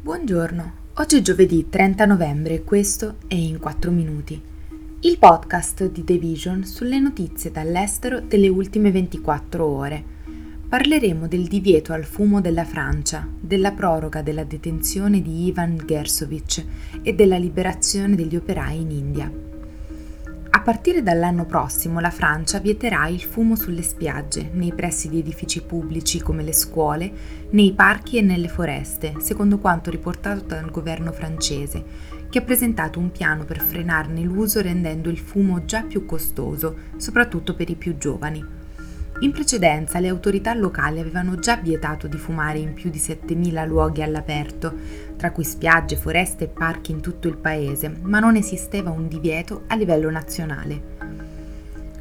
Buongiorno, oggi è giovedì 30 novembre e questo è In 4 Minuti, il podcast di The Vision sulle notizie dall'estero delle ultime 24 ore. Parleremo del divieto al fumo della Francia, della proroga della detenzione di Ivan Gersovic e della liberazione degli operai in India. Partire dall'anno prossimo la Francia vieterà il fumo sulle spiagge, nei pressi di edifici pubblici come le scuole, nei parchi e nelle foreste, secondo quanto riportato dal governo francese, che ha presentato un piano per frenarne l'uso rendendo il fumo già più costoso, soprattutto per i più giovani. In precedenza le autorità locali avevano già vietato di fumare in più di 7.000 luoghi all'aperto, tra cui spiagge, foreste e parchi in tutto il paese, ma non esisteva un divieto a livello nazionale.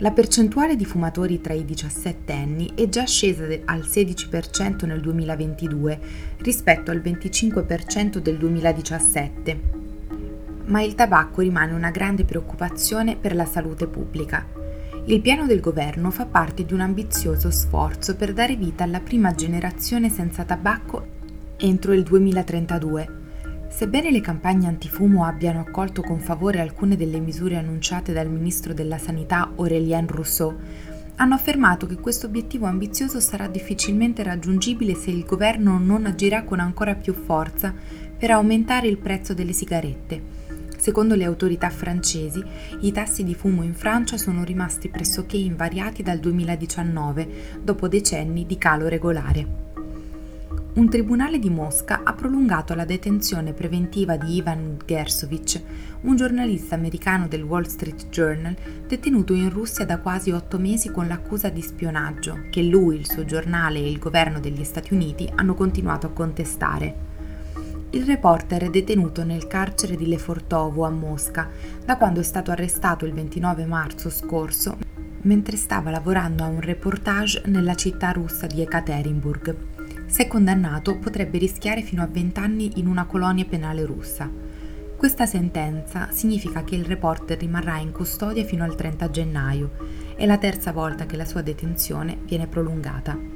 La percentuale di fumatori tra i 17 anni è già scesa al 16% nel 2022 rispetto al 25% del 2017, ma il tabacco rimane una grande preoccupazione per la salute pubblica. Il piano del governo fa parte di un ambizioso sforzo per dare vita alla prima generazione senza tabacco entro il 2032. Sebbene le campagne antifumo abbiano accolto con favore alcune delle misure annunciate dal ministro della Sanità Aurélien Rousseau, hanno affermato che questo obiettivo ambizioso sarà difficilmente raggiungibile se il governo non agirà con ancora più forza per aumentare il prezzo delle sigarette Secondo le autorità francesi, i tassi di fumo in Francia sono rimasti pressoché invariati dal 2019, dopo decenni di calo regolare. Un tribunale di Mosca ha prolungato la detenzione preventiva di Ivan Gersovic, un giornalista americano del Wall Street Journal detenuto in Russia da quasi otto mesi con l'accusa di spionaggio, che lui, il suo giornale e il governo degli Stati Uniti hanno continuato a contestare. Il reporter è detenuto nel carcere di Lefortovo a Mosca da quando è stato arrestato il 29 marzo scorso mentre stava lavorando a un reportage nella città russa di Ekaterinburg. Se condannato potrebbe rischiare fino a 20 anni in una colonia penale russa. Questa sentenza significa che il reporter rimarrà in custodia fino al 30 gennaio. È la terza volta che la sua detenzione viene prolungata.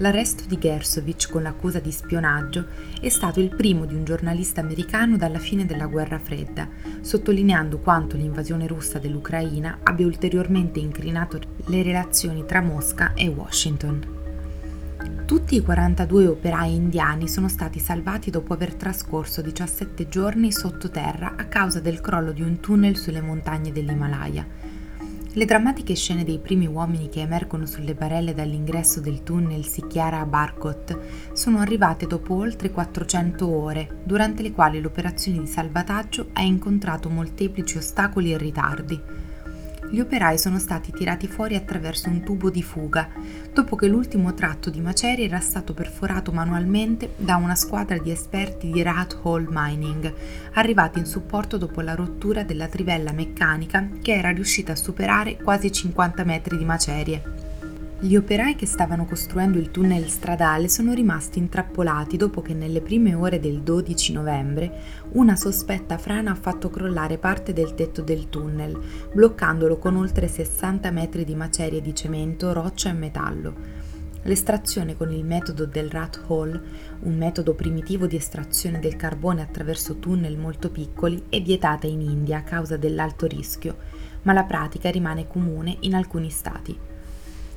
L'arresto di Gersovic con l'accusa di spionaggio è stato il primo di un giornalista americano dalla fine della guerra fredda, sottolineando quanto l'invasione russa dell'Ucraina abbia ulteriormente incrinato le relazioni tra Mosca e Washington. Tutti i 42 operai indiani sono stati salvati dopo aver trascorso 17 giorni sottoterra a causa del crollo di un tunnel sulle montagne dell'Himalaya le drammatiche scene dei primi uomini che emergono sulle barelle dall'ingresso del tunnel Sikiara a Barkot sono arrivate dopo oltre 400 ore, durante le quali l'operazione di salvataggio ha incontrato molteplici ostacoli e ritardi. Gli operai sono stati tirati fuori attraverso un tubo di fuga, dopo che l'ultimo tratto di macerie era stato perforato manualmente da una squadra di esperti di Rat Hole Mining, arrivati in supporto dopo la rottura della trivella meccanica che era riuscita a superare quasi 50 metri di macerie. Gli operai che stavano costruendo il tunnel stradale sono rimasti intrappolati dopo che nelle prime ore del 12 novembre una sospetta frana ha fatto crollare parte del tetto del tunnel, bloccandolo con oltre 60 metri di macerie di cemento, roccia e metallo. L'estrazione con il metodo del rat hole, un metodo primitivo di estrazione del carbone attraverso tunnel molto piccoli, è vietata in India a causa dell'alto rischio, ma la pratica rimane comune in alcuni stati.